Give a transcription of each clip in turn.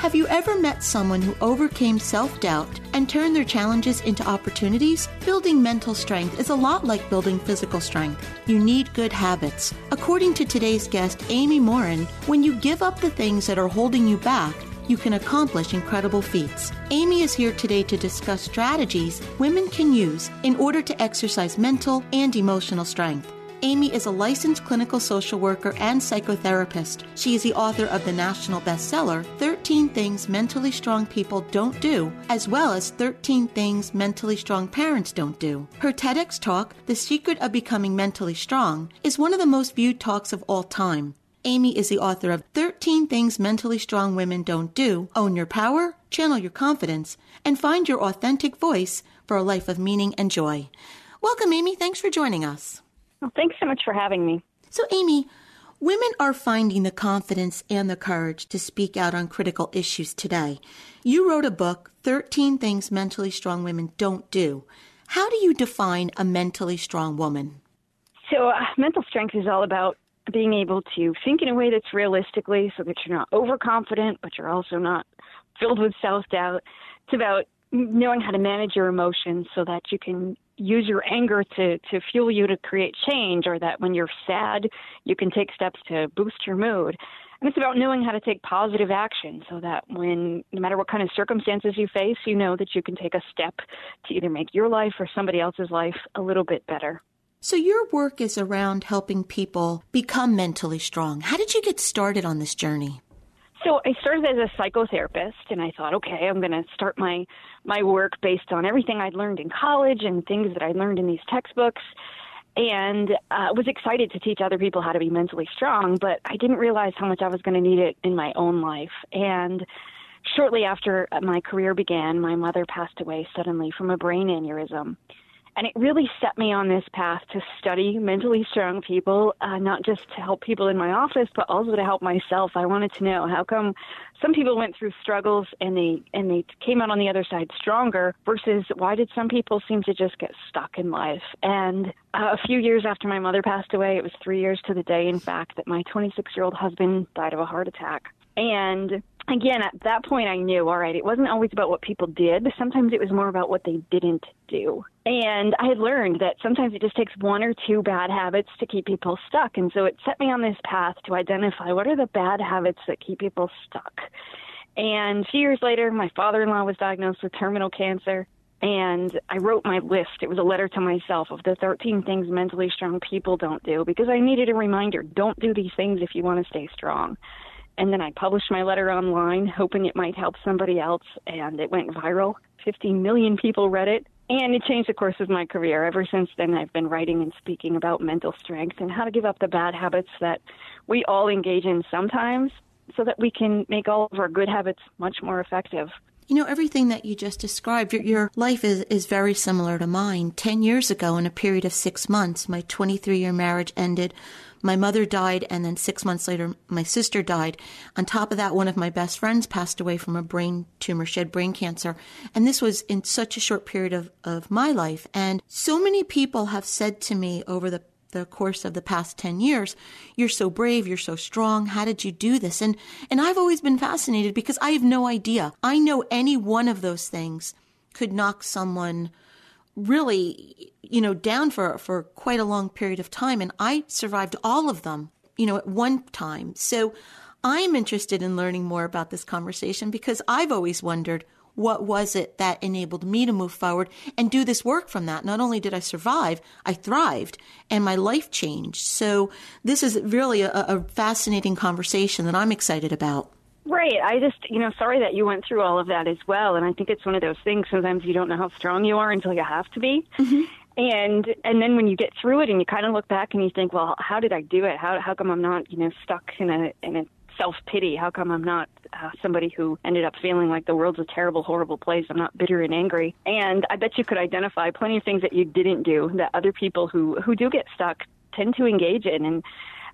Have you ever met someone who overcame self doubt and turned their challenges into opportunities? Building mental strength is a lot like building physical strength. You need good habits. According to today's guest, Amy Morin, when you give up the things that are holding you back, you can accomplish incredible feats. Amy is here today to discuss strategies women can use in order to exercise mental and emotional strength. Amy is a licensed clinical social worker and psychotherapist. She is the author of the national bestseller, 13 Things Mentally Strong People Don't Do, as well as 13 Things Mentally Strong Parents Don't Do. Her TEDx talk, The Secret of Becoming Mentally Strong, is one of the most viewed talks of all time. Amy is the author of 13 Things Mentally Strong Women Don't Do, Own Your Power, Channel Your Confidence, and Find Your Authentic Voice for a Life of Meaning and Joy. Welcome, Amy. Thanks for joining us. Well, thanks so much for having me. So, Amy, women are finding the confidence and the courage to speak out on critical issues today. You wrote a book, 13 Things Mentally Strong Women Don't Do. How do you define a mentally strong woman? So, uh, mental strength is all about being able to think in a way that's realistically so that you're not overconfident, but you're also not filled with self doubt. It's about knowing how to manage your emotions so that you can use your anger to to fuel you to create change or that when you're sad you can take steps to boost your mood. And it's about knowing how to take positive action so that when no matter what kind of circumstances you face you know that you can take a step to either make your life or somebody else's life a little bit better. So your work is around helping people become mentally strong. How did you get started on this journey so I started as a psychotherapist, and I thought, okay, I'm going to start my my work based on everything I'd learned in college and things that I learned in these textbooks, and uh, was excited to teach other people how to be mentally strong. But I didn't realize how much I was going to need it in my own life. And shortly after my career began, my mother passed away suddenly from a brain aneurysm. And it really set me on this path to study mentally strong people, uh, not just to help people in my office, but also to help myself. I wanted to know how come some people went through struggles and they and they came out on the other side stronger, versus why did some people seem to just get stuck in life? And uh, a few years after my mother passed away, it was three years to the day, in fact, that my 26 year old husband died of a heart attack. And again, at that point, I knew, all right, it wasn't always about what people did. Sometimes it was more about what they didn't do. And I had learned that sometimes it just takes one or two bad habits to keep people stuck. And so it set me on this path to identify what are the bad habits that keep people stuck. And few years later, my father in law was diagnosed with terminal cancer. And I wrote my list. It was a letter to myself of the 13 things mentally strong people don't do because I needed a reminder don't do these things if you want to stay strong. And then I published my letter online, hoping it might help somebody else, and it went viral. 15 million people read it, and it changed the course of my career. Ever since then, I've been writing and speaking about mental strength and how to give up the bad habits that we all engage in sometimes so that we can make all of our good habits much more effective. You know, everything that you just described, your, your life is, is very similar to mine. Ten years ago, in a period of six months, my 23 year marriage ended my mother died, and then six months later, my sister died. On top of that, one of my best friends passed away from a brain tumor. She had brain cancer. And this was in such a short period of, of my life. And so many people have said to me over the the course of the past 10 years you're so brave you're so strong how did you do this and and I've always been fascinated because I have no idea I know any one of those things could knock someone really, you know, down for, for quite a long period of time. And I survived all of them, you know, at one time. So I'm interested in learning more about this conversation because I've always wondered what was it that enabled me to move forward and do this work from that. Not only did I survive, I thrived and my life changed. So this is really a, a fascinating conversation that I'm excited about. Right. I just, you know, sorry that you went through all of that as well. And I think it's one of those things. Sometimes you don't know how strong you are until you have to be. Mm-hmm. And and then when you get through it and you kind of look back and you think, well, how did I do it? How how come I'm not, you know, stuck in a in a self pity? How come I'm not uh, somebody who ended up feeling like the world's a terrible, horrible place? I'm not bitter and angry. And I bet you could identify plenty of things that you didn't do that other people who who do get stuck tend to engage in. And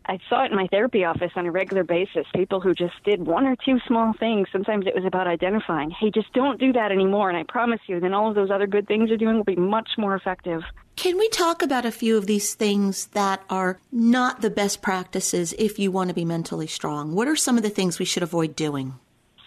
I saw it in my therapy office on a regular basis. People who just did one or two small things. Sometimes it was about identifying, hey, just don't do that anymore. And I promise you, then all of those other good things you're doing will be much more effective. Can we talk about a few of these things that are not the best practices if you want to be mentally strong? What are some of the things we should avoid doing?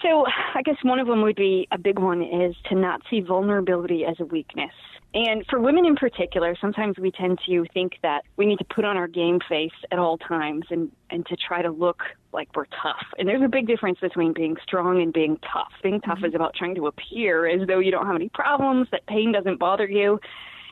So, I guess one of them would be a big one is to not see vulnerability as a weakness. And for women in particular, sometimes we tend to think that we need to put on our game face at all times and, and to try to look like we're tough. And there's a big difference between being strong and being tough. Being tough mm-hmm. is about trying to appear as though you don't have any problems, that pain doesn't bother you,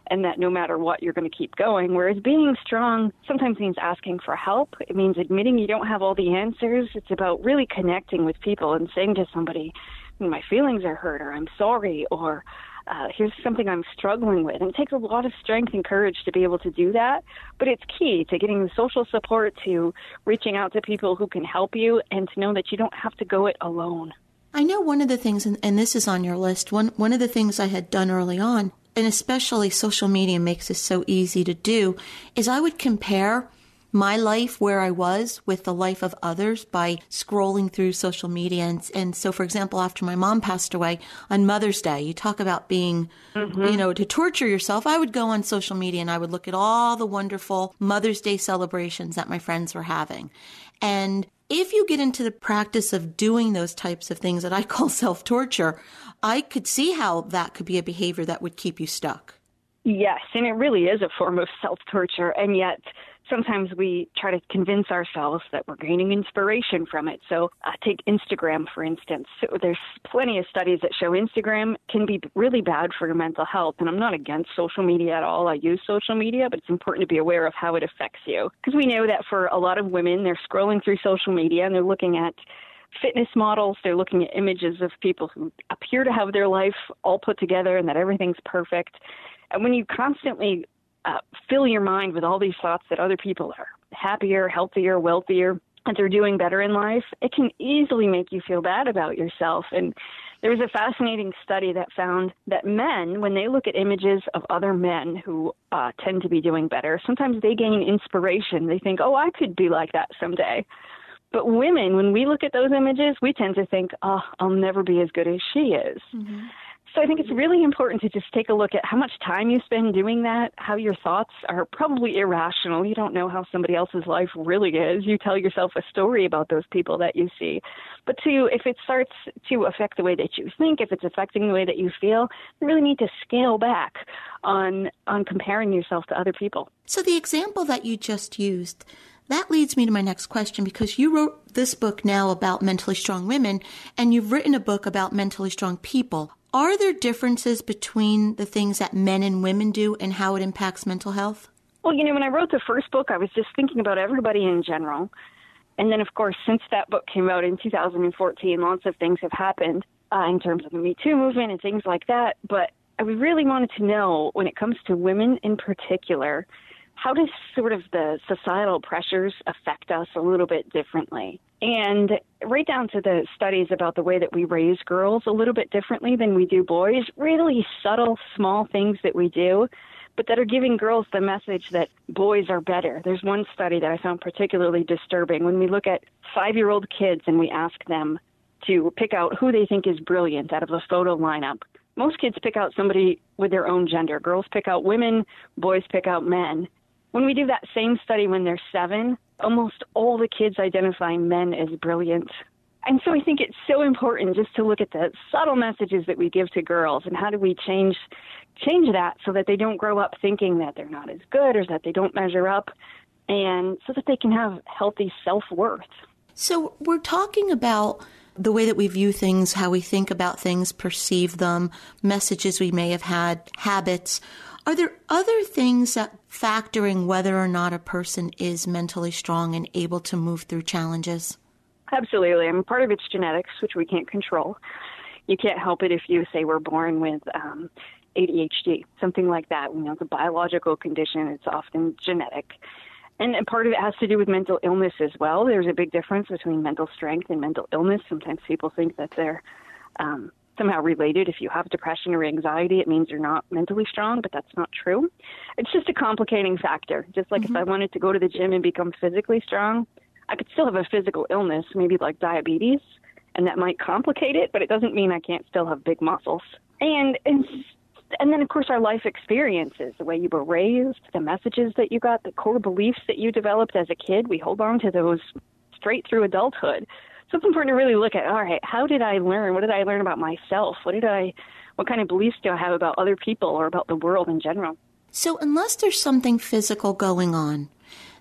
and that no matter what, you're going to keep going. Whereas being strong sometimes means asking for help. It means admitting you don't have all the answers. It's about really connecting with people and saying to somebody, my feelings are hurt, or I'm sorry, or uh, here's something I'm struggling with. And it takes a lot of strength and courage to be able to do that, but it's key to getting the social support, to reaching out to people who can help you, and to know that you don't have to go it alone. I know one of the things, and, and this is on your list, one, one of the things I had done early on, and especially social media makes this so easy to do, is I would compare my life where I was with the life of others by scrolling through social media. And, and so, for example, after my mom passed away on Mother's Day, you talk about being, mm-hmm. you know, to torture yourself. I would go on social media and I would look at all the wonderful Mother's Day celebrations that my friends were having. And if you get into the practice of doing those types of things that I call self torture, I could see how that could be a behavior that would keep you stuck. Yes, and it really is a form of self torture. And yet, sometimes we try to convince ourselves that we're gaining inspiration from it. So, uh, take Instagram, for instance. So there's plenty of studies that show Instagram can be really bad for your mental health. And I'm not against social media at all. I use social media, but it's important to be aware of how it affects you. Because we know that for a lot of women, they're scrolling through social media and they're looking at fitness models. They're looking at images of people who appear to have their life all put together and that everything's perfect. And when you constantly uh, fill your mind with all these thoughts that other people are happier, healthier, wealthier, and they're doing better in life, it can easily make you feel bad about yourself. And there was a fascinating study that found that men, when they look at images of other men who uh, tend to be doing better, sometimes they gain inspiration. They think, oh, I could be like that someday. But women, when we look at those images, we tend to think, oh, I'll never be as good as she is. Mm-hmm. So I think it's really important to just take a look at how much time you spend doing that, how your thoughts are probably irrational. You don't know how somebody else's life really is. You tell yourself a story about those people that you see. But to if it starts to affect the way that you think, if it's affecting the way that you feel, you really need to scale back on on comparing yourself to other people. So the example that you just used that leads me to my next question because you wrote this book now about mentally strong women and you've written a book about mentally strong people. Are there differences between the things that men and women do and how it impacts mental health? Well, you know, when I wrote the first book, I was just thinking about everybody in general. And then, of course, since that book came out in 2014, lots of things have happened uh, in terms of the Me Too movement and things like that. But I really wanted to know when it comes to women in particular, how does sort of the societal pressures affect us a little bit differently? And right down to the studies about the way that we raise girls a little bit differently than we do boys, really subtle, small things that we do but that are giving girls the message that boys are better. There's one study that I found particularly disturbing. When we look at five year old kids and we ask them to pick out who they think is brilliant out of a photo lineup, most kids pick out somebody with their own gender. Girls pick out women, boys pick out men. When we do that same study when they're seven, almost all the kids identify men as brilliant. And so I think it's so important just to look at the subtle messages that we give to girls and how do we change change that so that they don't grow up thinking that they're not as good or that they don't measure up and so that they can have healthy self-worth. So we're talking about the way that we view things, how we think about things, perceive them, messages we may have had, habits. Are there other things that factoring whether or not a person is mentally strong and able to move through challenges? Absolutely. I mean, part of it's genetics, which we can't control. You can't help it if you say we're born with um, ADHD, something like that. You know, it's a biological condition. It's often genetic. And, part of it has to do with mental illness as well. There's a big difference between mental strength and mental illness. Sometimes people think that they're um, somehow related. If you have depression or anxiety, it means you're not mentally strong, but that's not true. It's just a complicating factor. Just like mm-hmm. if I wanted to go to the gym and become physically strong, I could still have a physical illness, maybe like diabetes, and that might complicate it, but it doesn't mean I can't still have big muscles. And, and and then of course our life experiences, the way you were raised, the messages that you got, the core beliefs that you developed as a kid, we hold on to those straight through adulthood. So it's important to really look at, all right, how did I learn? What did I learn about myself? What did I what kind of beliefs do I have about other people or about the world in general? So unless there's something physical going on,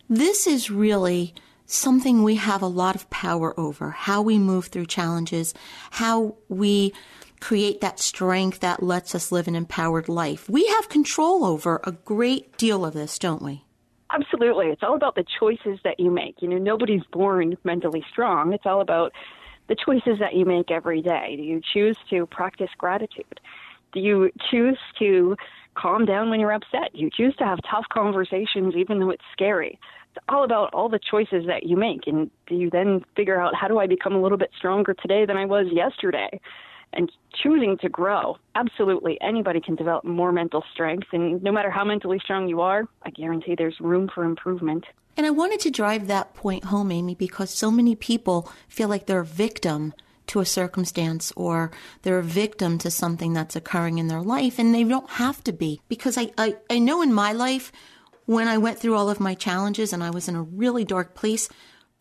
this is really something we have a lot of power over, how we move through challenges, how we create that strength that lets us live an empowered life. We have control over a great deal of this, don't we? Absolutely. It's all about the choices that you make. You know, nobody's born mentally strong. It's all about the choices that you make every day. Do you choose to practice gratitude? Do you choose to calm down when you're upset? Do you choose to have tough conversations even though it's scary? It's all about all the choices that you make. And do you then figure out how do I become a little bit stronger today than I was yesterday? And choosing to grow. Absolutely, anybody can develop more mental strength, and no matter how mentally strong you are, I guarantee there's room for improvement. And I wanted to drive that point home, Amy, because so many people feel like they're a victim to a circumstance or they're a victim to something that's occurring in their life, and they don't have to be. Because I, I, I know in my life, when I went through all of my challenges and I was in a really dark place,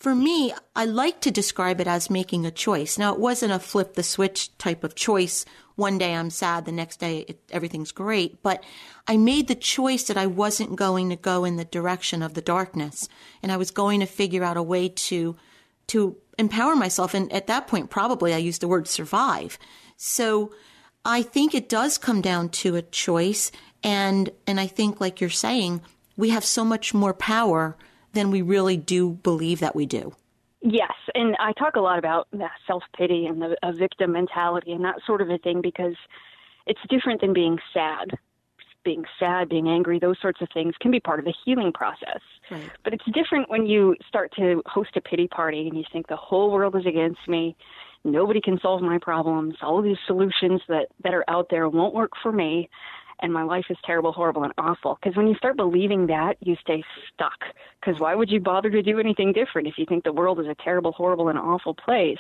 for me, I like to describe it as making a choice. Now, it wasn't a flip the switch type of choice. One day I'm sad, the next day it, everything's great. But I made the choice that I wasn't going to go in the direction of the darkness, and I was going to figure out a way to to empower myself. And at that point, probably I used the word survive. So I think it does come down to a choice, and and I think, like you're saying, we have so much more power than we really do believe that we do. Yes, and I talk a lot about self pity and the victim mentality and that sort of a thing because it's different than being sad. Being sad, being angry, those sorts of things can be part of the healing process. Right. But it's different when you start to host a pity party and you think the whole world is against me, nobody can solve my problems, all of these solutions that, that are out there won't work for me and my life is terrible, horrible, and awful. Because when you start believing that, you stay stuck. Because why would you bother to do anything different if you think the world is a terrible, horrible, and awful place?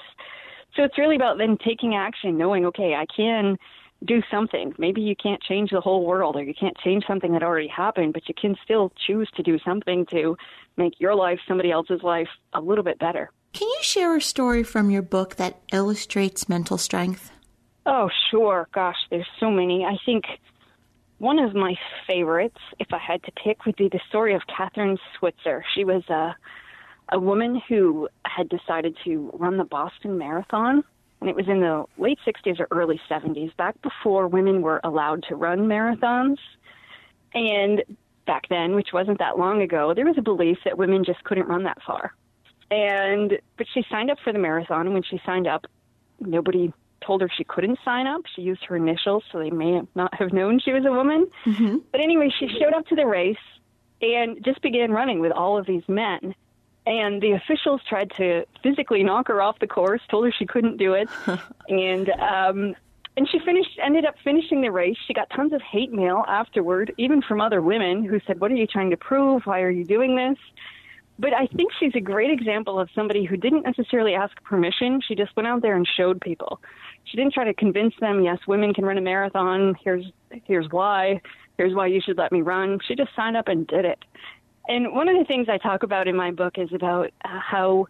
So it's really about then taking action, knowing, okay, I can do something. Maybe you can't change the whole world or you can't change something that already happened, but you can still choose to do something to make your life, somebody else's life, a little bit better. Can you share a story from your book that illustrates mental strength? Oh, sure. Gosh, there's so many. I think one of my favorites, if I had to pick, would be the story of Kathrine Switzer. She was a a woman who had decided to run the Boston Marathon, and it was in the late 60s or early 70s, back before women were allowed to run marathons. And back then, which wasn't that long ago, there was a belief that women just couldn't run that far. And but she signed up for the marathon, and when she signed up, nobody told her she couldn't sign up. She used her initials, so they may not have known she was a woman. Mm-hmm. But anyway, she showed up to the race and just began running with all of these men. And the officials tried to physically knock her off the course, told her she couldn't do it, and um, and she finished ended up finishing the race. She got tons of hate mail afterward, even from other women who said, "What are you trying to prove? Why are you doing this?" But I think she's a great example of somebody who didn't necessarily ask permission. She just went out there and showed people. She didn't try to convince them, "Yes, women can run a marathon. Here's here's why. Here's why you should let me run." She just signed up and did it. And one of the things I talk about in my book is about uh, how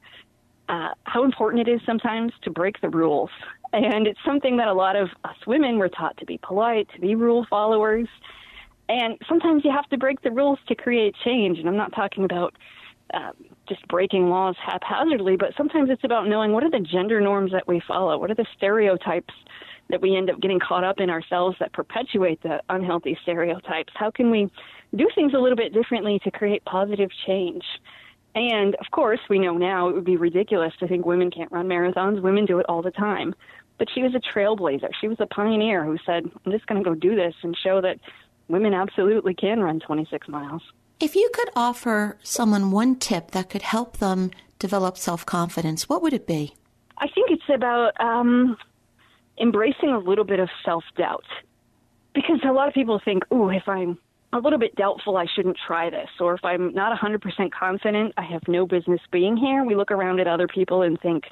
uh, how important it is sometimes to break the rules. And it's something that a lot of us women were taught to be polite, to be rule followers. And sometimes you have to break the rules to create change. And I'm not talking about uh, just breaking laws haphazardly, but sometimes it's about knowing what are the gender norms that we follow? What are the stereotypes that we end up getting caught up in ourselves that perpetuate the unhealthy stereotypes? How can we do things a little bit differently to create positive change? And of course, we know now it would be ridiculous to think women can't run marathons. Women do it all the time. But she was a trailblazer. She was a pioneer who said, I'm just going to go do this and show that women absolutely can run 26 miles. If you could offer someone one tip that could help them develop self confidence, what would it be? I think it's about um, embracing a little bit of self doubt. Because a lot of people think, ooh, if I'm a little bit doubtful I shouldn't try this, or if I'm not 100% confident I have no business being here, we look around at other people and think,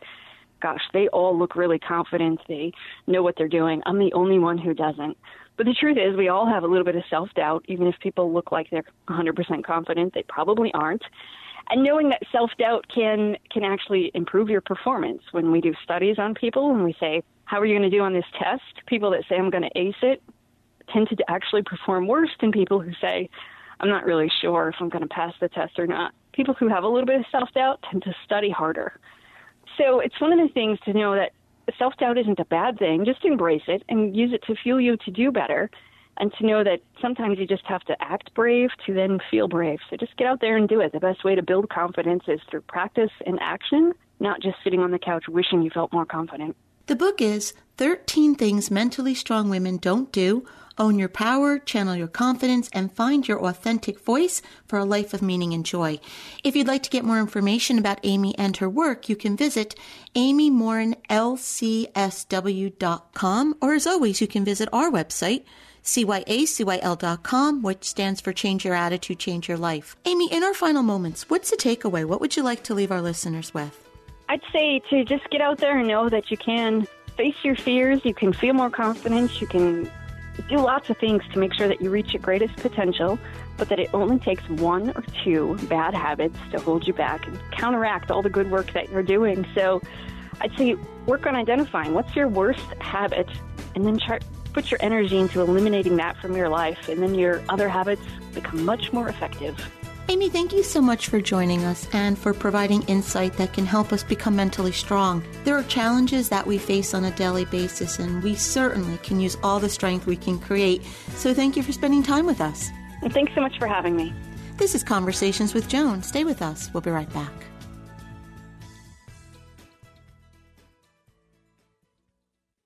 gosh, they all look really confident. They know what they're doing. I'm the only one who doesn't. But the truth is, we all have a little bit of self doubt. Even if people look like they're 100% confident, they probably aren't. And knowing that self doubt can can actually improve your performance. When we do studies on people and we say, "How are you going to do on this test?" People that say, "I'm going to ace it," tend to actually perform worse than people who say, I'm not really sure if I'm going to pass the test or not. People who have a little bit of self doubt tend to study harder. So it's one of the things to know that self doubt isn't a bad thing. Just embrace it and use it to fuel you to do better. And to know that sometimes you just have to act brave to then feel brave. So just get out there and do it. The best way to build confidence is through practice and action, not just sitting on the couch wishing you felt more confident. The book is 13 Things Mentally Strong Women Don't Do Own your power, channel your confidence, and find your authentic voice for a life of meaning and joy. If you'd like to get more information about Amy and her work, you can visit amymorinlcsw.com, or as always, you can visit our website, cyacyl.com, which stands for Change Your Attitude, Change Your Life. Amy, in our final moments, what's the takeaway? What would you like to leave our listeners with? I'd say to just get out there and know that you can face your fears, you can feel more confidence, you can do lots of things to make sure that you reach your greatest potential, but that it only takes one or two bad habits to hold you back and counteract all the good work that you're doing. So I'd say work on identifying what's your worst habit and then try, put your energy into eliminating that from your life, and then your other habits become much more effective. Amy, thank you so much for joining us and for providing insight that can help us become mentally strong. There are challenges that we face on a daily basis, and we certainly can use all the strength we can create. So thank you for spending time with us. And thanks so much for having me. This is Conversations with Joan. Stay with us. We'll be right back.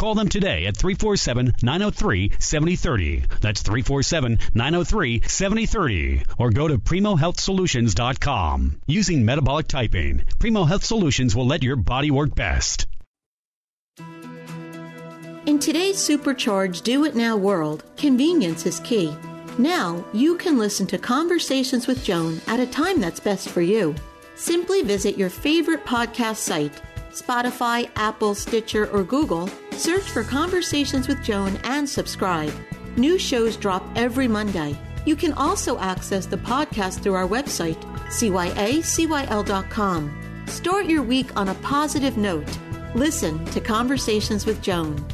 Call them today at 347 903 7030. That's 347 903 7030. Or go to PrimoHealthSolutions.com. Using metabolic typing, Primo Health Solutions will let your body work best. In today's supercharged do it now world, convenience is key. Now you can listen to Conversations with Joan at a time that's best for you. Simply visit your favorite podcast site Spotify, Apple, Stitcher, or Google, search for Conversations with Joan and subscribe. New shows drop every Monday. You can also access the podcast through our website, cyacyl.com. Start your week on a positive note. Listen to Conversations with Joan.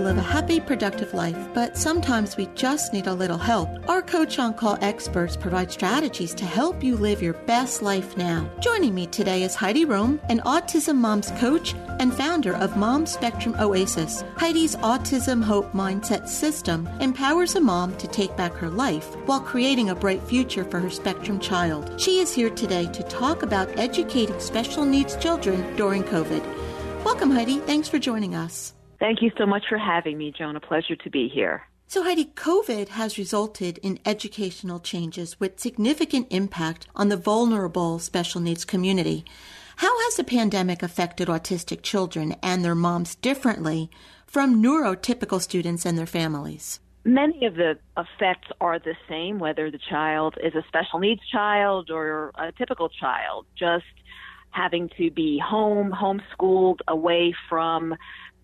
Live a happy, productive life, but sometimes we just need a little help. Our Coach on Call experts provide strategies to help you live your best life now. Joining me today is Heidi Rome, an autism mom's coach and founder of Mom Spectrum Oasis. Heidi's Autism Hope Mindset System empowers a mom to take back her life while creating a bright future for her spectrum child. She is here today to talk about educating special needs children during COVID. Welcome, Heidi. Thanks for joining us. Thank you so much for having me, Joan. A pleasure to be here. So, Heidi, COVID has resulted in educational changes with significant impact on the vulnerable special needs community. How has the pandemic affected autistic children and their moms differently from neurotypical students and their families? Many of the effects are the same, whether the child is a special needs child or a typical child, just having to be home, homeschooled, away from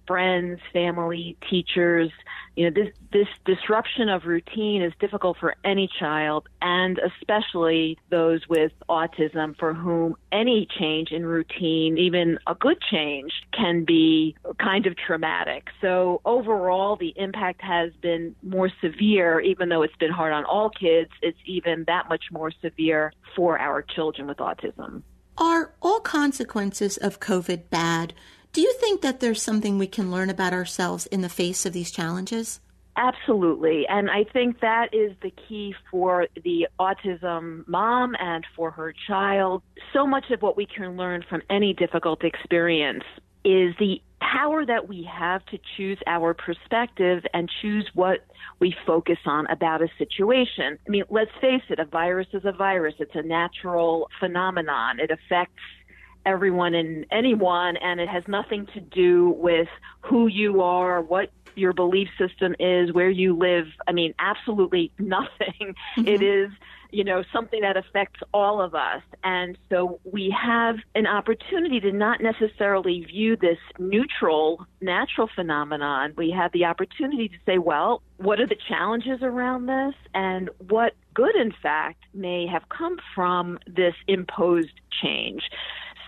friends, family, teachers. You know, this this disruption of routine is difficult for any child and especially those with autism for whom any change in routine, even a good change, can be kind of traumatic. So overall the impact has been more severe even though it's been hard on all kids, it's even that much more severe for our children with autism. Are all consequences of COVID bad? Do you think that there's something we can learn about ourselves in the face of these challenges? Absolutely. And I think that is the key for the autism mom and for her child. So much of what we can learn from any difficult experience is the power that we have to choose our perspective and choose what we focus on about a situation. I mean, let's face it, a virus is a virus. It's a natural phenomenon. It affects everyone and anyone, and it has nothing to do with who you are, what your belief system is, where you live. I mean, absolutely nothing. Mm-hmm. It is you know, something that affects all of us. And so we have an opportunity to not necessarily view this neutral, natural phenomenon. We have the opportunity to say, well, what are the challenges around this? And what good, in fact, may have come from this imposed change?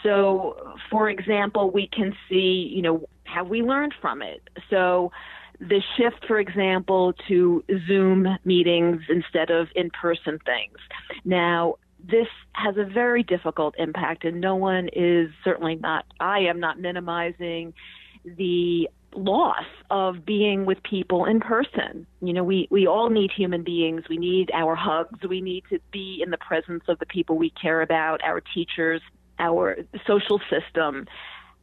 So, for example, we can see, you know, have we learned from it? So, the shift, for example, to Zoom meetings instead of in person things. Now, this has a very difficult impact, and no one is certainly not, I am not minimizing the loss of being with people in person. You know, we, we all need human beings. We need our hugs. We need to be in the presence of the people we care about, our teachers, our social system.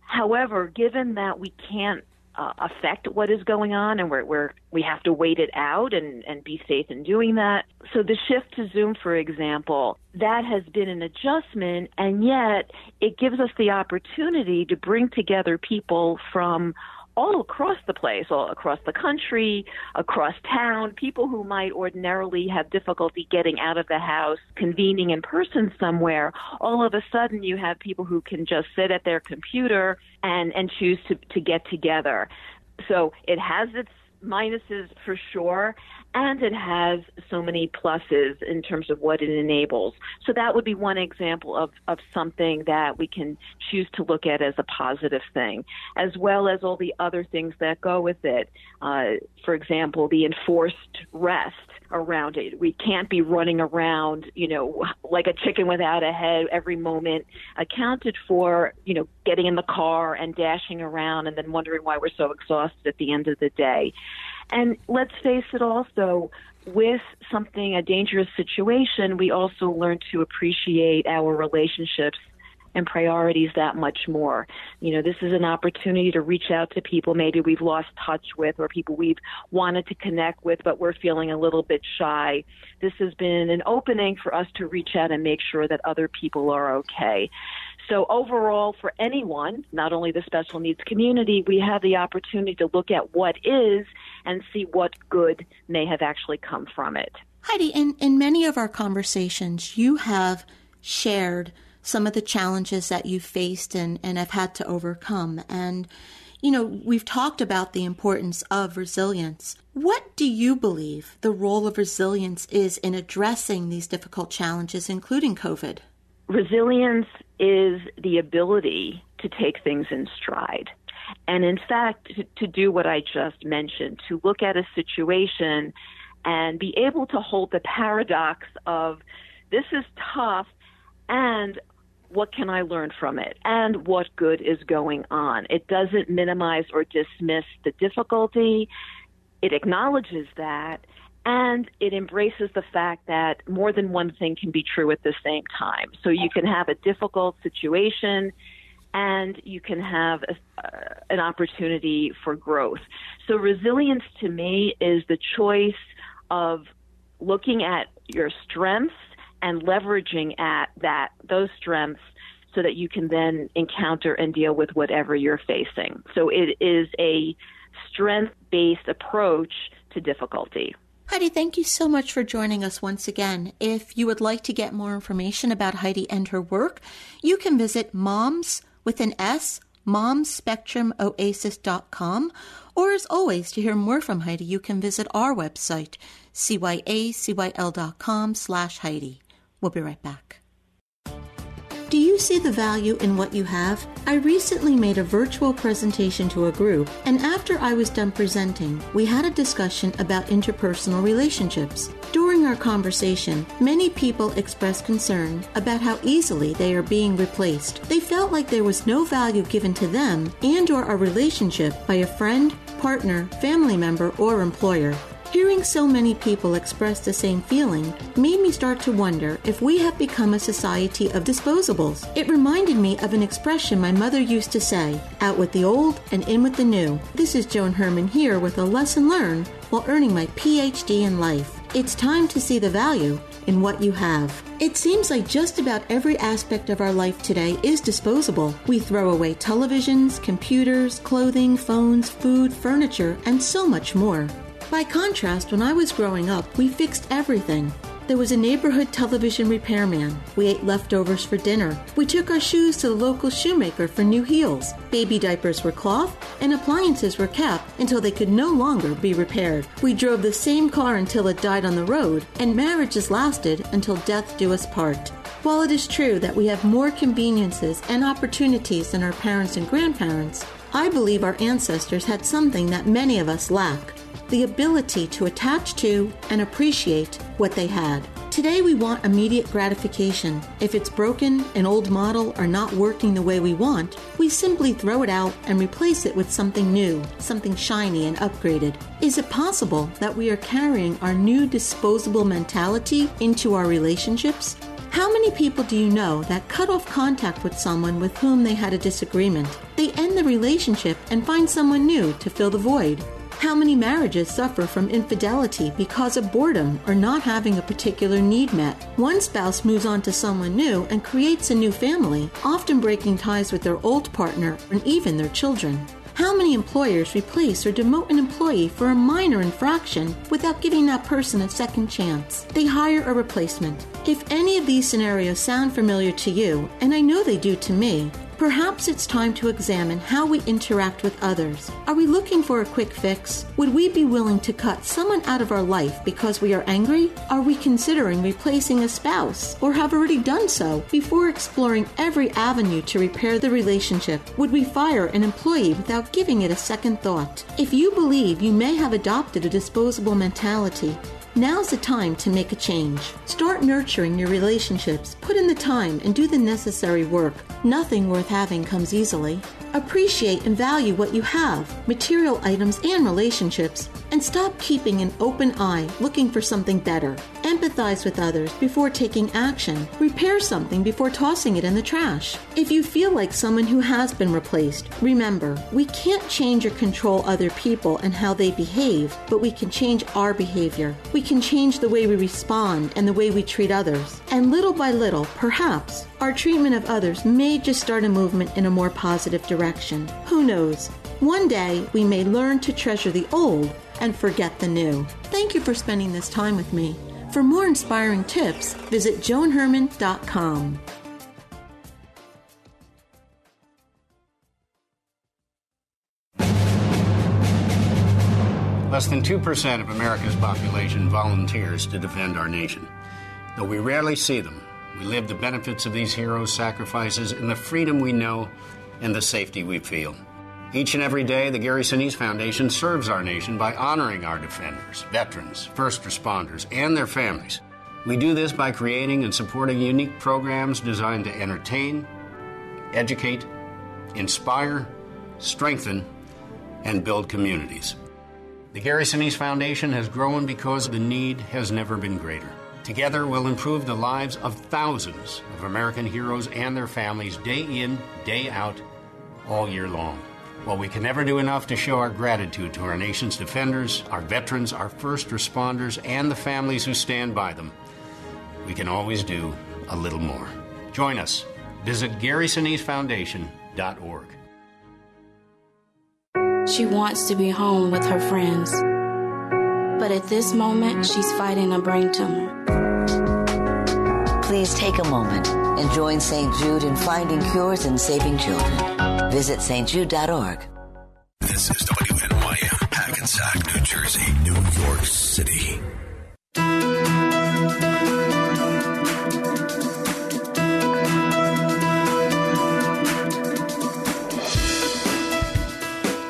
However, given that we can't uh, affect what is going on and we're, we're we have to wait it out and, and be safe in doing that. So the shift to Zoom, for example, that has been an adjustment and yet it gives us the opportunity to bring together people from all across the place, all across the country, across town, people who might ordinarily have difficulty getting out of the house, convening in person somewhere, all of a sudden you have people who can just sit at their computer and, and choose to, to get together. So it has its minuses for sure, and it has so many pluses in terms of what it enables. So that would be one example of, of something that we can choose to look at as a positive thing, as well as all the other things that go with it. Uh, for example, the enforced rest around it. We can't be running around, you know, like a chicken without a head every moment accounted for, you know, getting in the car and dashing around and then wondering why we're so exhausted at the end of the day. And let's face it also, with something, a dangerous situation, we also learn to appreciate our relationships and priorities that much more. You know, this is an opportunity to reach out to people maybe we've lost touch with or people we've wanted to connect with, but we're feeling a little bit shy. This has been an opening for us to reach out and make sure that other people are okay. So overall, for anyone, not only the special needs community, we have the opportunity to look at what is and see what good may have actually come from it. Heidi, in, in many of our conversations, you have shared some of the challenges that you've faced and, and have had to overcome. And, you know, we've talked about the importance of resilience. What do you believe the role of resilience is in addressing these difficult challenges, including COVID? Resilience is the ability to take things in stride. And in fact, to, to do what I just mentioned, to look at a situation and be able to hold the paradox of this is tough and what can I learn from it and what good is going on. It doesn't minimize or dismiss the difficulty. It acknowledges that and it embraces the fact that more than one thing can be true at the same time. So you can have a difficult situation and you can have a, uh, an opportunity for growth. So resilience to me is the choice of looking at your strengths and leveraging at that those strengths so that you can then encounter and deal with whatever you're facing. So it is a strength-based approach to difficulty. Heidi, thank you so much for joining us once again. If you would like to get more information about Heidi and her work, you can visit moms with an S, momspectrumoasis.com, or as always, to hear more from Heidi, you can visit our website, cyacyl.com slash Heidi. We'll be right back. Do you see the value in what you have? I recently made a virtual presentation to a group, and after I was done presenting, we had a discussion about interpersonal relationships. During our conversation, many people expressed concern about how easily they are being replaced. They felt like there was no value given to them and or a relationship by a friend, partner, family member, or employer. Hearing so many people express the same feeling made me start to wonder if we have become a society of disposables. It reminded me of an expression my mother used to say out with the old and in with the new. This is Joan Herman here with a lesson learned while earning my PhD in life. It's time to see the value in what you have. It seems like just about every aspect of our life today is disposable. We throw away televisions, computers, clothing, phones, food, furniture, and so much more. By contrast, when I was growing up, we fixed everything. There was a neighborhood television repairman. We ate leftovers for dinner. We took our shoes to the local shoemaker for new heels. Baby diapers were cloth, and appliances were kept until they could no longer be repaired. We drove the same car until it died on the road, and marriages lasted until death do us part. While it is true that we have more conveniences and opportunities than our parents and grandparents, I believe our ancestors had something that many of us lack the ability to attach to and appreciate what they had. Today, we want immediate gratification. If it's broken, an old model, or not working the way we want, we simply throw it out and replace it with something new, something shiny and upgraded. Is it possible that we are carrying our new disposable mentality into our relationships? How many people do you know that cut off contact with someone with whom they had a disagreement? They end the relationship and find someone new to fill the void. How many marriages suffer from infidelity because of boredom or not having a particular need met? One spouse moves on to someone new and creates a new family, often breaking ties with their old partner and even their children. How many employers replace or demote an employee for a minor infraction without giving that person a second chance? They hire a replacement. If any of these scenarios sound familiar to you, and I know they do to me, Perhaps it's time to examine how we interact with others. Are we looking for a quick fix? Would we be willing to cut someone out of our life because we are angry? Are we considering replacing a spouse or have already done so before exploring every avenue to repair the relationship? Would we fire an employee without giving it a second thought? If you believe you may have adopted a disposable mentality, Now's the time to make a change. Start nurturing your relationships. Put in the time and do the necessary work. Nothing worth having comes easily. Appreciate and value what you have material items and relationships and stop keeping an open eye looking for something better. Empathize with others before taking action. Repair something before tossing it in the trash. If you feel like someone who has been replaced, remember, we can't change or control other people and how they behave, but we can change our behavior. We can change the way we respond and the way we treat others. And little by little, perhaps, our treatment of others may just start a movement in a more positive direction. Who knows? One day, we may learn to treasure the old and forget the new. Thank you for spending this time with me. For more inspiring tips, visit joanherman.com. Less than 2% of America's population volunteers to defend our nation. Though we rarely see them, we live the benefits of these heroes' sacrifices in the freedom we know and the safety we feel. Each and every day, the Gary Sinise Foundation serves our nation by honoring our defenders, veterans, first responders, and their families. We do this by creating and supporting unique programs designed to entertain, educate, inspire, strengthen, and build communities. The Gary Sinise Foundation has grown because the need has never been greater. Together, we'll improve the lives of thousands of American heroes and their families day in, day out, all year long. While we can never do enough to show our gratitude to our nation's defenders, our veterans, our first responders, and the families who stand by them, we can always do a little more. Join us. Visit GarySiniseFoundation.org. She wants to be home with her friends. But at this moment, she's fighting a brain tumor. Please take a moment and join St. Jude in finding cures and saving children. Visit stjude.org. This is WNYM, Hackensack, New Jersey, New York City.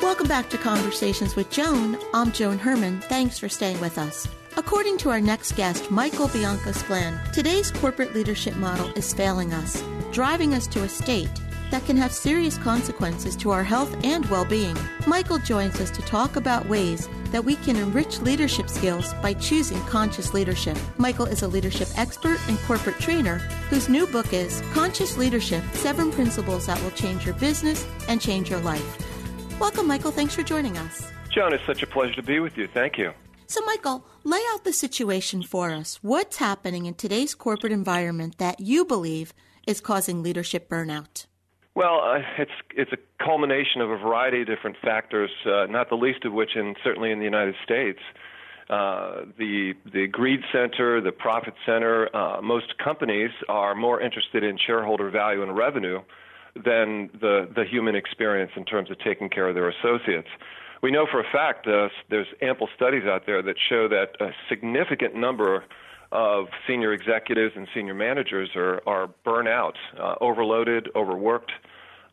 Welcome back to Conversations with Joan. I'm Joan Herman. Thanks for staying with us. According to our next guest, Michael Bianco-Splann, today's corporate leadership model is failing us, driving us to a state that can have serious consequences to our health and well being. Michael joins us to talk about ways that we can enrich leadership skills by choosing conscious leadership. Michael is a leadership expert and corporate trainer whose new book is Conscious Leadership Seven Principles That Will Change Your Business and Change Your Life. Welcome, Michael. Thanks for joining us. Joan, it's such a pleasure to be with you. Thank you. So, Michael, lay out the situation for us. What's happening in today's corporate environment that you believe is causing leadership burnout? Well, uh, it's it's a culmination of a variety of different factors, uh, not the least of which, and certainly in the United States, uh, the the greed center, the profit center. Uh, most companies are more interested in shareholder value and revenue than the the human experience in terms of taking care of their associates. We know for a fact uh, there's ample studies out there that show that a significant number of senior executives and senior managers are are burnout, uh, overloaded, overworked.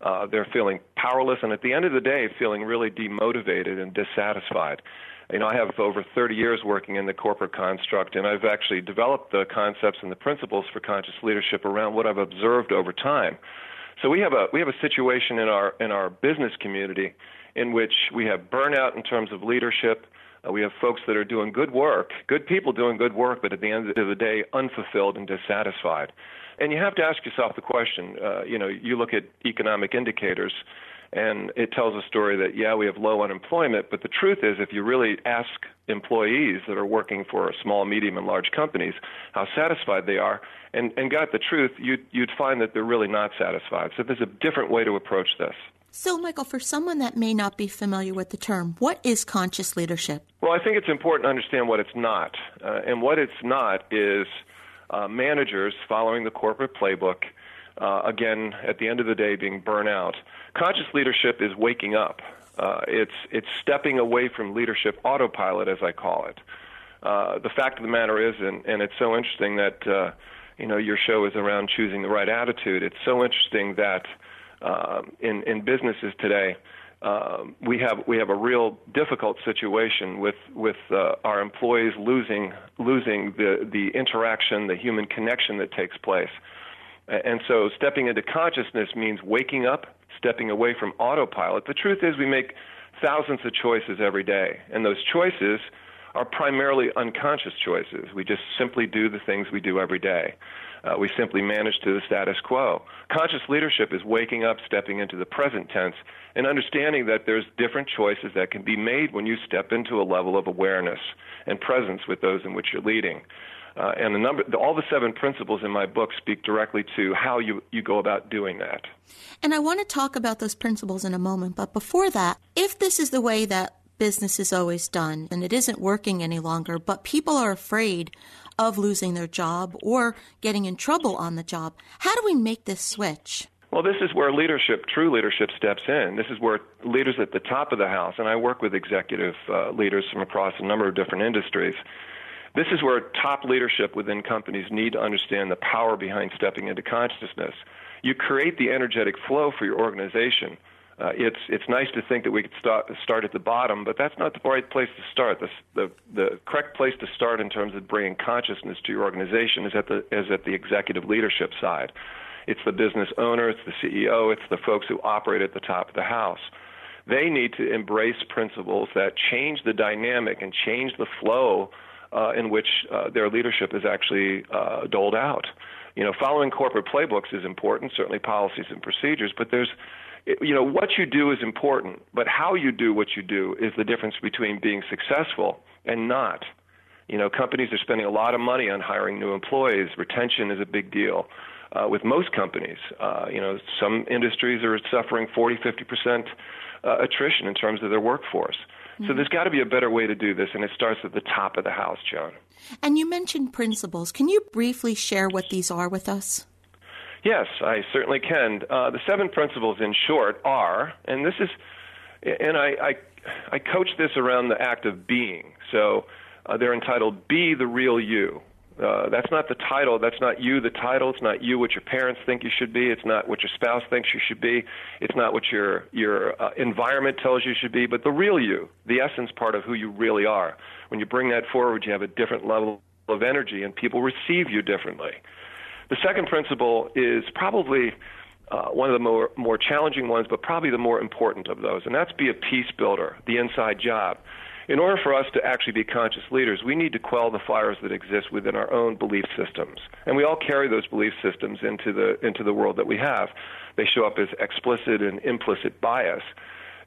Uh, they're feeling powerless, and at the end of the day, feeling really demotivated and dissatisfied. You know, I have over 30 years working in the corporate construct, and I've actually developed the concepts and the principles for conscious leadership around what I've observed over time. So we have a we have a situation in our in our business community in which we have burnout in terms of leadership. Uh, we have folks that are doing good work, good people doing good work, but at the end of the day, unfulfilled and dissatisfied. And you have to ask yourself the question. Uh, you know, you look at economic indicators, and it tells a story that yeah, we have low unemployment, but the truth is, if you really ask employees that are working for small, medium, and large companies how satisfied they are, and and got the truth, you'd you'd find that they're really not satisfied. So there's a different way to approach this. So, Michael, for someone that may not be familiar with the term, what is conscious leadership? Well, I think it's important to understand what it's not. Uh, and what it's not is uh, managers following the corporate playbook, uh, again, at the end of the day, being burnt out. Conscious leadership is waking up. Uh, it's it's stepping away from leadership autopilot, as I call it. Uh, the fact of the matter is, and, and it's so interesting that uh, you know your show is around choosing the right attitude. It's so interesting that um, in in businesses today, um, we have we have a real difficult situation with with uh, our employees losing losing the the interaction, the human connection that takes place. And so, stepping into consciousness means waking up, stepping away from autopilot. The truth is, we make thousands of choices every day, and those choices are primarily unconscious choices. We just simply do the things we do every day. Uh, we simply manage to the status quo. Conscious leadership is waking up, stepping into the present tense, and understanding that there's different choices that can be made when you step into a level of awareness and presence with those in which you're leading. Uh, and the number, all the seven principles in my book speak directly to how you, you go about doing that. And I want to talk about those principles in a moment. But before that, if this is the way that business is always done and it isn't working any longer, but people are afraid of losing their job or getting in trouble on the job. How do we make this switch? Well, this is where leadership, true leadership, steps in. This is where leaders at the top of the house, and I work with executive uh, leaders from across a number of different industries. This is where top leadership within companies need to understand the power behind stepping into consciousness. You create the energetic flow for your organization Uh, it's it's nice to think that we could start start at the bottom, but that's not the right place to start. The, the the correct place to start in terms of bringing consciousness to your organization is at the is at the executive leadership side. It's the business owner, it's the CEO, it's the folks who operate at the top of the house. They need to embrace principles that change the dynamic and change the flow uh, in which uh, their leadership is actually uh, doled out. You know, following corporate playbooks is important, certainly policies and procedures, but there's you know what you do is important, but how you do what you do is the difference between being successful and not. You know, companies are spending a lot of money on hiring new employees. Retention is a big deal. Uh, with most companies, uh, you know, some industries are suffering 40, 50 percent uh, attrition in terms of their workforce. Mm-hmm. So there's got to be a better way to do this, and it starts at the top of the house, Joan. And you mentioned principles. Can you briefly share what these are with us? Yes, I certainly can. Uh, the seven principles, in short, are, and this is, and I, I, I coach this around the act of being. So uh, they're entitled "Be the Real You." Uh, that's not the title. That's not you, the title. It's not you, what your parents think you should be. It's not what your spouse thinks you should be. It's not what your your uh, environment tells you should be. But the real you, the essence part of who you really are. When you bring that forward, you have a different level of energy, and people receive you differently. The second principle is probably uh, one of the more more challenging ones, but probably the more important of those, and that's be a peace builder, the inside job. In order for us to actually be conscious leaders, we need to quell the fires that exist within our own belief systems, and we all carry those belief systems into the into the world that we have. They show up as explicit and implicit bias.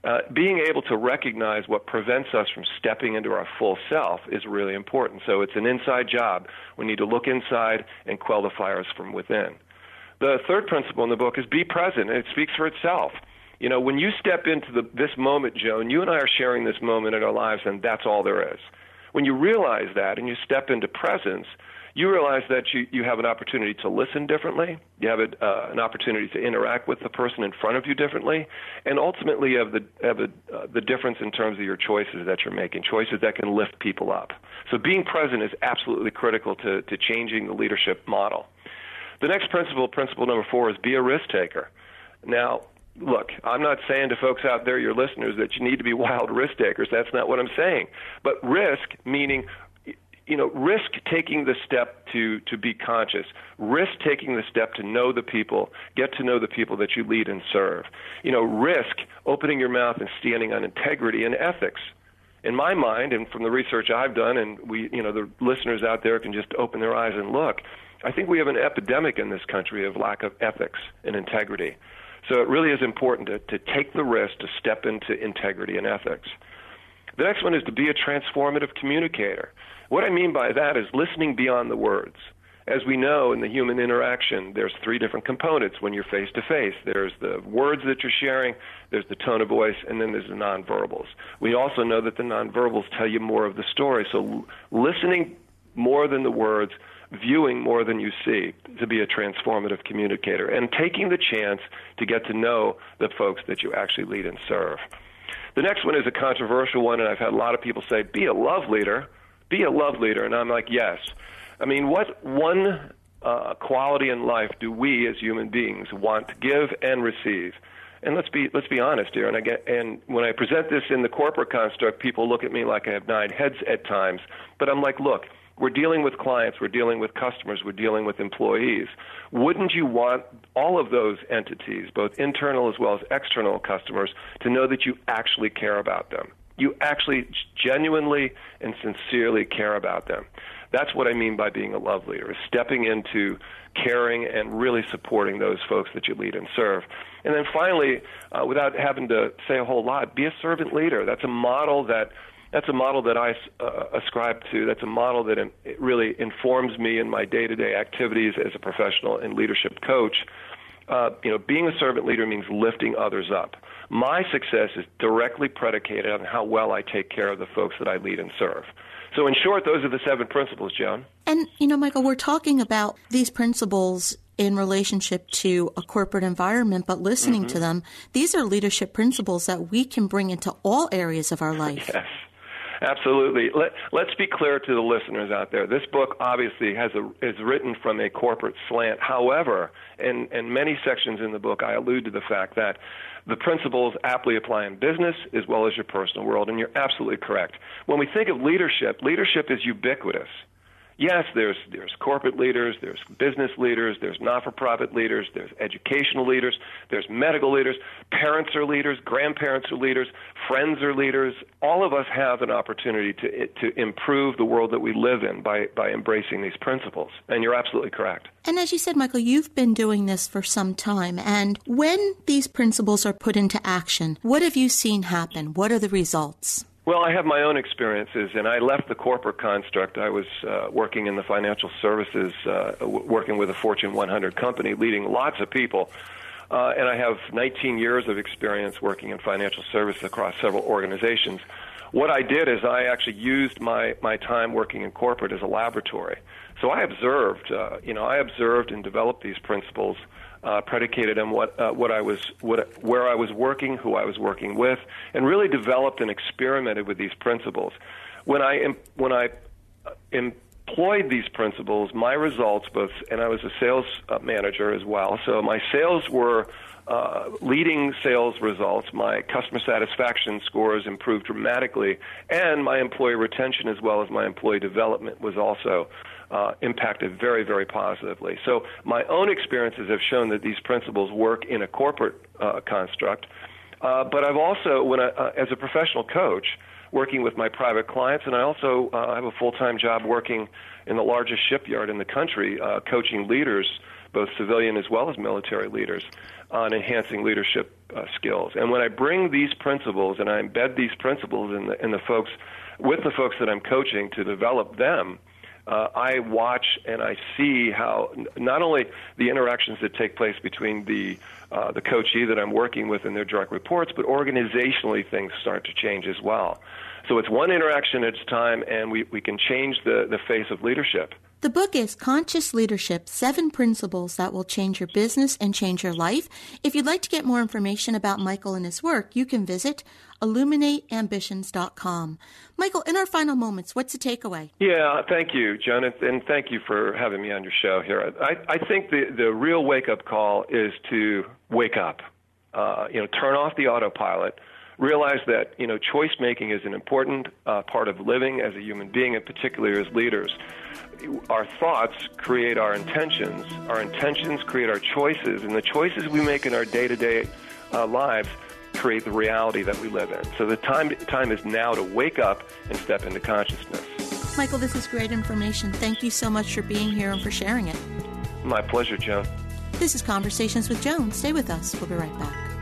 Uh, being able to recognize what prevents us from stepping into our full self is really important. So it's an inside job. We need to look inside and quell the fires from within. The third principle in the book is be present, and it speaks for itself. You know, when you step into the, this moment, Joan, you and I are sharing this moment in our lives, and that's all there is. When you realize that and you step into presence, you realize that you, you have an opportunity to listen differently. You have a, uh, an opportunity to interact with the person in front of you differently, and ultimately have the have a, uh, the difference in terms of your choices that you're making, choices that can lift people up. So being present is absolutely critical to, to changing the leadership model. The next principle, principle number four, is be a risk taker. Now, look, I'm not saying to folks out there, your listeners, that you need to be wild risk takers. That's not what I'm saying. But risk, meaning you know, risk taking the step to, to be conscious, risk taking the step to know the people, get to know the people that you lead and serve. You know, risk opening your mouth and standing on integrity and ethics. In my mind, and from the research I've done, and we, you know, the listeners out there can just open their eyes and look. I think we have an epidemic in this country of lack of ethics and integrity. So it really is important to, to take the risk to step into integrity and ethics. The next one is to be a transformative communicator. What I mean by that is listening beyond the words. As we know in the human interaction, there's three different components when you're face to face. There's the words that you're sharing, there's the tone of voice, and then there's the nonverbals. We also know that the nonverbals tell you more of the story. So listening more than the words, viewing more than you see to be a transformative communicator, and taking the chance to get to know the folks that you actually lead and serve. The next one is a controversial one, and I've had a lot of people say, be a love leader be a love leader. And I'm like, yes. I mean, what one uh, quality in life do we as human beings want to give and receive? And let's be let's be honest here. And I get and when I present this in the corporate construct, people look at me like I have nine heads at times. But I'm like, look, we're dealing with clients, we're dealing with customers, we're dealing with employees. Wouldn't you want all of those entities, both internal as well as external customers, to know that you actually care about them? You actually genuinely and sincerely care about them. That's what I mean by being a love leader, is stepping into caring and really supporting those folks that you lead and serve. And then finally, uh, without having to say a whole lot, be a servant leader. That's a model that that's a model that I uh, ascribe to. That's a model that in, really informs me in my day-to-day activities as a professional and leadership coach. Uh, you know, being a servant leader means lifting others up. My success is directly predicated on how well I take care of the folks that I lead and serve. So, in short, those are the seven principles, Joan. And, you know, Michael, we're talking about these principles in relationship to a corporate environment, but listening mm-hmm. to them, these are leadership principles that we can bring into all areas of our life. Yes. Absolutely. Let, let's be clear to the listeners out there. This book obviously has a, is written from a corporate slant. However, in, in many sections in the book, I allude to the fact that the principles aptly apply in business as well as your personal world, and you're absolutely correct. When we think of leadership, leadership is ubiquitous yes, there's there's corporate leaders, there's business leaders, there's not-for-profit leaders, there's educational leaders, there's medical leaders, parents are leaders, grandparents are leaders, friends are leaders. All of us have an opportunity to to improve the world that we live in by by embracing these principles. And you're absolutely correct. And as you said, Michael, you've been doing this for some time. And when these principles are put into action, what have you seen happen? What are the results? Well, I have my own experiences, and I left the corporate construct. I was uh, working in the financial services, uh, w- working with a Fortune 100 company, leading lots of people. Uh, and I have 19 years of experience working in financial services across several organizations. What I did is I actually used my, my time working in corporate as a laboratory. So I observed, uh, you know, I observed and developed these principles uh, predicated on what uh, what I was what where I was working, who I was working with, and really developed and experimented with these principles. When I when I uh, employed these principles, my results both, and I was a sales uh, manager as well. So my sales were uh, leading sales results. My customer satisfaction scores improved dramatically, and my employee retention as well as my employee development was also uh, impacted very, very positively. So my own experiences have shown that these principles work in a corporate uh, construct. Uh, but I've also, when I, uh, as a professional coach, working with my private clients, and I also uh, have a full-time job working in the largest shipyard in the country, uh, coaching leaders, both civilian as well as military leaders, on enhancing leadership uh, skills. And when I bring these principles and I embed these principles in the, in the folks, with the folks that I'm coaching to develop them, uh, I watch and I see how not only the interactions that take place between the uh, the coachee that I'm working with and their direct reports, but organizationally things start to change as well. So it's one interaction at a time, and we, we can change the, the face of leadership. The book is Conscious Leadership Seven Principles That Will Change Your Business and Change Your Life. If you'd like to get more information about Michael and his work, you can visit illuminateambitions.com. Michael, in our final moments, what's the takeaway? Yeah, thank you, Jonathan, and thank you for having me on your show here. I, I think the, the real wake up call is to wake up. Uh, you know, turn off the autopilot realize that you know choice making is an important uh, part of living as a human being, and particularly as leaders. Our thoughts create our intentions. Our intentions create our choices, and the choices we make in our day-to-day uh, lives create the reality that we live in. So the time time is now to wake up and step into consciousness. Michael, this is great information. Thank you so much for being here and for sharing it. My pleasure, Joan. This is Conversations with Joan. Stay with us. We'll be right back.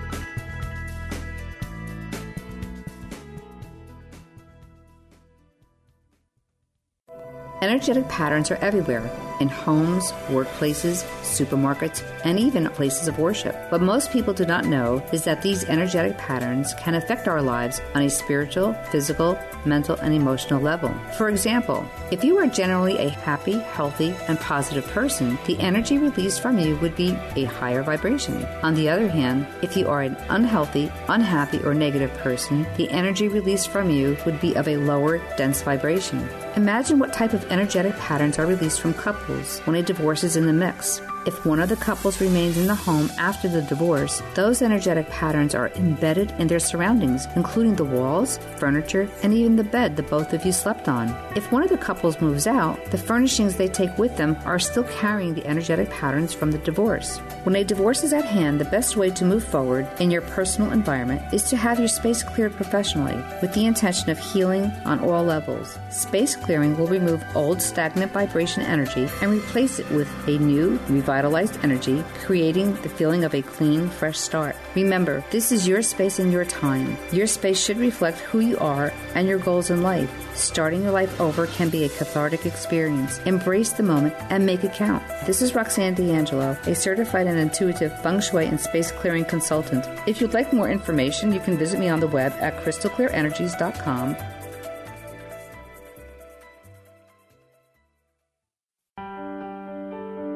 Energetic patterns are everywhere in homes, workplaces, supermarkets, and even places of worship. What most people do not know is that these energetic patterns can affect our lives on a spiritual, physical, mental, and emotional level. For example, if you are generally a happy, healthy, and positive person, the energy released from you would be a higher vibration. On the other hand, if you are an unhealthy, unhappy, or negative person, the energy released from you would be of a lower, dense vibration. Imagine what type of energetic patterns are released from couples when a divorce is in the mix. If one of the couples remains in the home after the divorce, those energetic patterns are embedded in their surroundings, including the walls, furniture, and even the bed that both of you slept on. If one of the couples moves out, the furnishings they take with them are still carrying the energetic patterns from the divorce. When a divorce is at hand, the best way to move forward in your personal environment is to have your space cleared professionally with the intention of healing on all levels. Space clearing will remove old stagnant vibration energy and replace it with a new, revitalized revitalized energy, creating the feeling of a clean, fresh start. Remember, this is your space and your time. Your space should reflect who you are and your goals in life. Starting your life over can be a cathartic experience. Embrace the moment and make it count. This is Roxanne D'Angelo, a certified and intuitive feng shui and space clearing consultant. If you'd like more information, you can visit me on the web at crystalclearenergies.com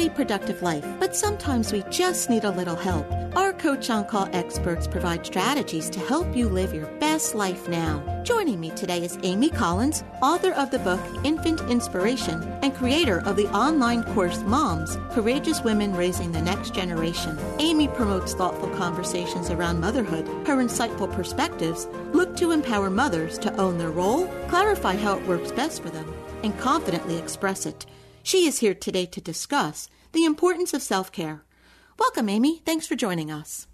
Happy, productive life, but sometimes we just need a little help. Our Coach on Call experts provide strategies to help you live your best life now. Joining me today is Amy Collins, author of the book Infant Inspiration and creator of the online course Moms Courageous Women Raising the Next Generation. Amy promotes thoughtful conversations around motherhood. Her insightful perspectives look to empower mothers to own their role, clarify how it works best for them, and confidently express it. She is here today to discuss the importance of self care. Welcome, Amy. Thanks for joining us.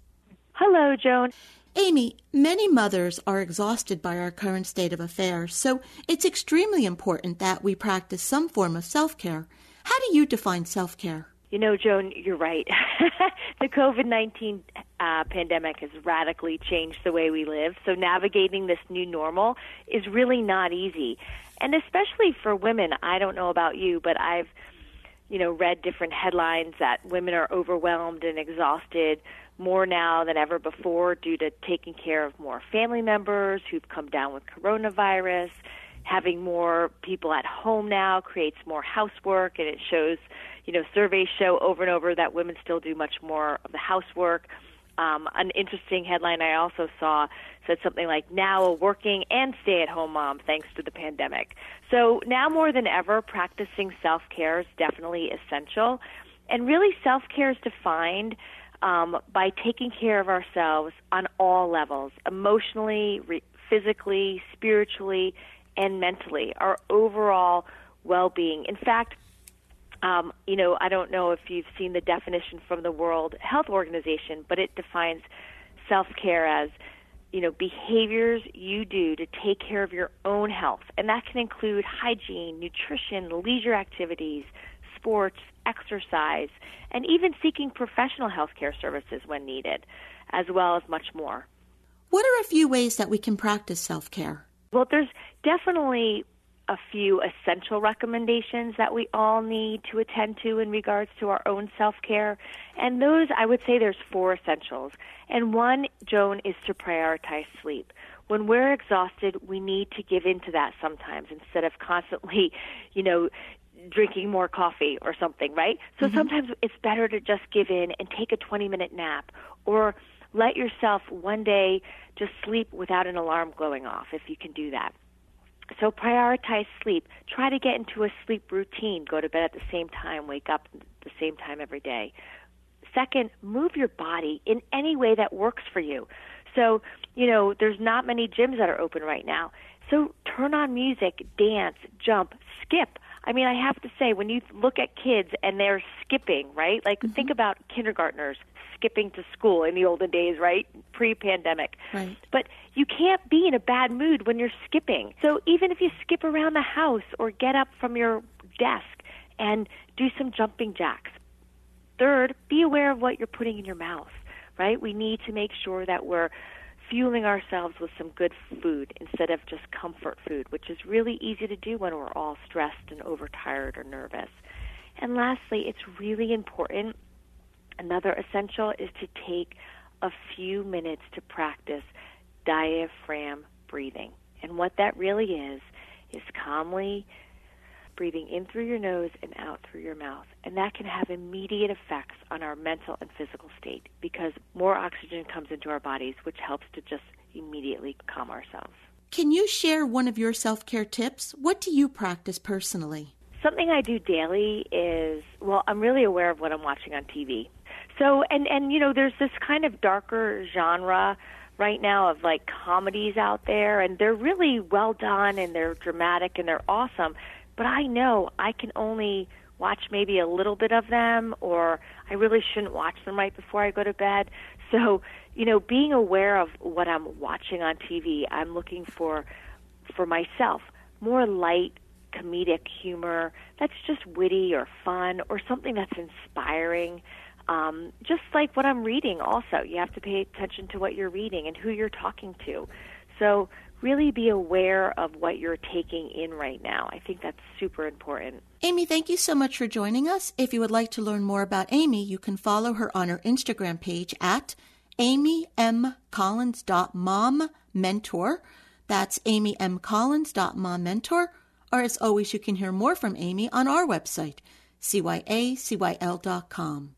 Hello, Joan. Amy, many mothers are exhausted by our current state of affairs, so it's extremely important that we practice some form of self care. How do you define self care? You know, Joan, you're right. the COVID 19 uh, pandemic has radically changed the way we live, so navigating this new normal is really not easy. And especially for women, I don't know about you, but I've you know read different headlines that women are overwhelmed and exhausted more now than ever before due to taking care of more family members who've come down with coronavirus having more people at home now creates more housework and it shows you know surveys show over and over that women still do much more of the housework um, an interesting headline I also saw said something like, now a working and stay at home mom thanks to the pandemic. So now more than ever, practicing self care is definitely essential. And really, self care is defined um, by taking care of ourselves on all levels emotionally, re- physically, spiritually, and mentally, our overall well being. In fact, um, you know, I don't know if you've seen the definition from the World Health Organization, but it defines self care as, you know, behaviors you do to take care of your own health. And that can include hygiene, nutrition, leisure activities, sports, exercise, and even seeking professional health care services when needed, as well as much more. What are a few ways that we can practice self care? Well, there's definitely a few essential recommendations that we all need to attend to in regards to our own self care. And those, I would say there's four essentials. And one, Joan, is to prioritize sleep. When we're exhausted, we need to give in to that sometimes instead of constantly, you know, drinking more coffee or something, right? So mm-hmm. sometimes it's better to just give in and take a 20 minute nap or let yourself one day just sleep without an alarm going off if you can do that. So prioritize sleep. Try to get into a sleep routine. Go to bed at the same time, wake up at the same time every day. Second, move your body in any way that works for you. So, you know, there's not many gyms that are open right now. So turn on music, dance, jump, skip. I mean, I have to say, when you look at kids and they're skipping, right? Like, mm-hmm. think about kindergartners skipping to school in the olden days, right? Pre pandemic. Right. But you can't be in a bad mood when you're skipping. So even if you skip around the house or get up from your desk and do some jumping jacks. Third, be aware of what you're putting in your mouth, right? We need to make sure that we're fueling ourselves with some good food instead of just comfort food, which is really easy to do when we're all stressed and overtired or nervous. And lastly, it's really important Another essential is to take a few minutes to practice diaphragm breathing. And what that really is, is calmly breathing in through your nose and out through your mouth. And that can have immediate effects on our mental and physical state because more oxygen comes into our bodies, which helps to just immediately calm ourselves. Can you share one of your self care tips? What do you practice personally? Something I do daily is well, I'm really aware of what I'm watching on TV. So and and you know, there's this kind of darker genre right now of like comedies out there and they're really well done and they're dramatic and they're awesome. But I know I can only watch maybe a little bit of them, or I really shouldn't watch them right before I go to bed. So, you know, being aware of what I'm watching on TV, I'm looking for for myself more light comedic humor that's just witty or fun or something that's inspiring. Um, just like what I'm reading, also, you have to pay attention to what you're reading and who you're talking to. So, really be aware of what you're taking in right now. I think that's super important. Amy, thank you so much for joining us. If you would like to learn more about Amy, you can follow her on her Instagram page at amymcollins.mommentor. That's amymcollins.mommentor. Or as always, you can hear more from Amy on our website, cyacyl.com.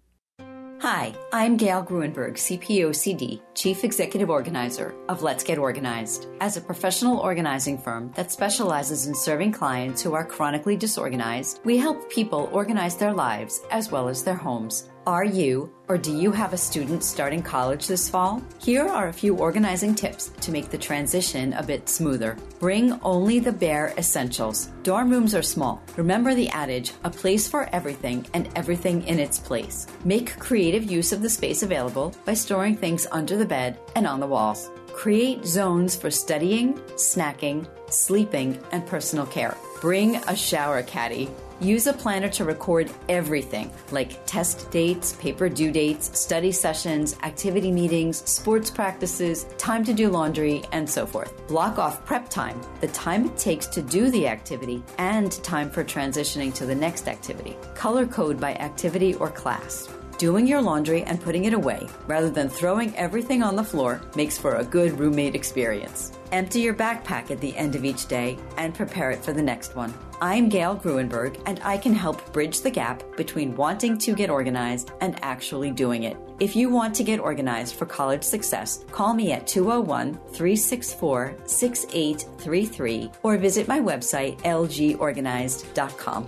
Hi, I'm Gail Gruenberg, CPOCD, Chief Executive Organizer of Let's Get Organized. As a professional organizing firm that specializes in serving clients who are chronically disorganized, we help people organize their lives as well as their homes. Are you or do you have a student starting college this fall? Here are a few organizing tips to make the transition a bit smoother. Bring only the bare essentials. Dorm rooms are small. Remember the adage a place for everything and everything in its place. Make creative use of the space available by storing things under the bed and on the walls. Create zones for studying, snacking, sleeping, and personal care. Bring a shower caddy. Use a planner to record everything like test dates, paper due dates, study sessions, activity meetings, sports practices, time to do laundry, and so forth. Block off prep time, the time it takes to do the activity, and time for transitioning to the next activity. Color code by activity or class. Doing your laundry and putting it away, rather than throwing everything on the floor, makes for a good roommate experience. Empty your backpack at the end of each day and prepare it for the next one. I'm Gail Gruenberg, and I can help bridge the gap between wanting to get organized and actually doing it. If you want to get organized for college success, call me at 201 364 6833 or visit my website, lgorganized.com.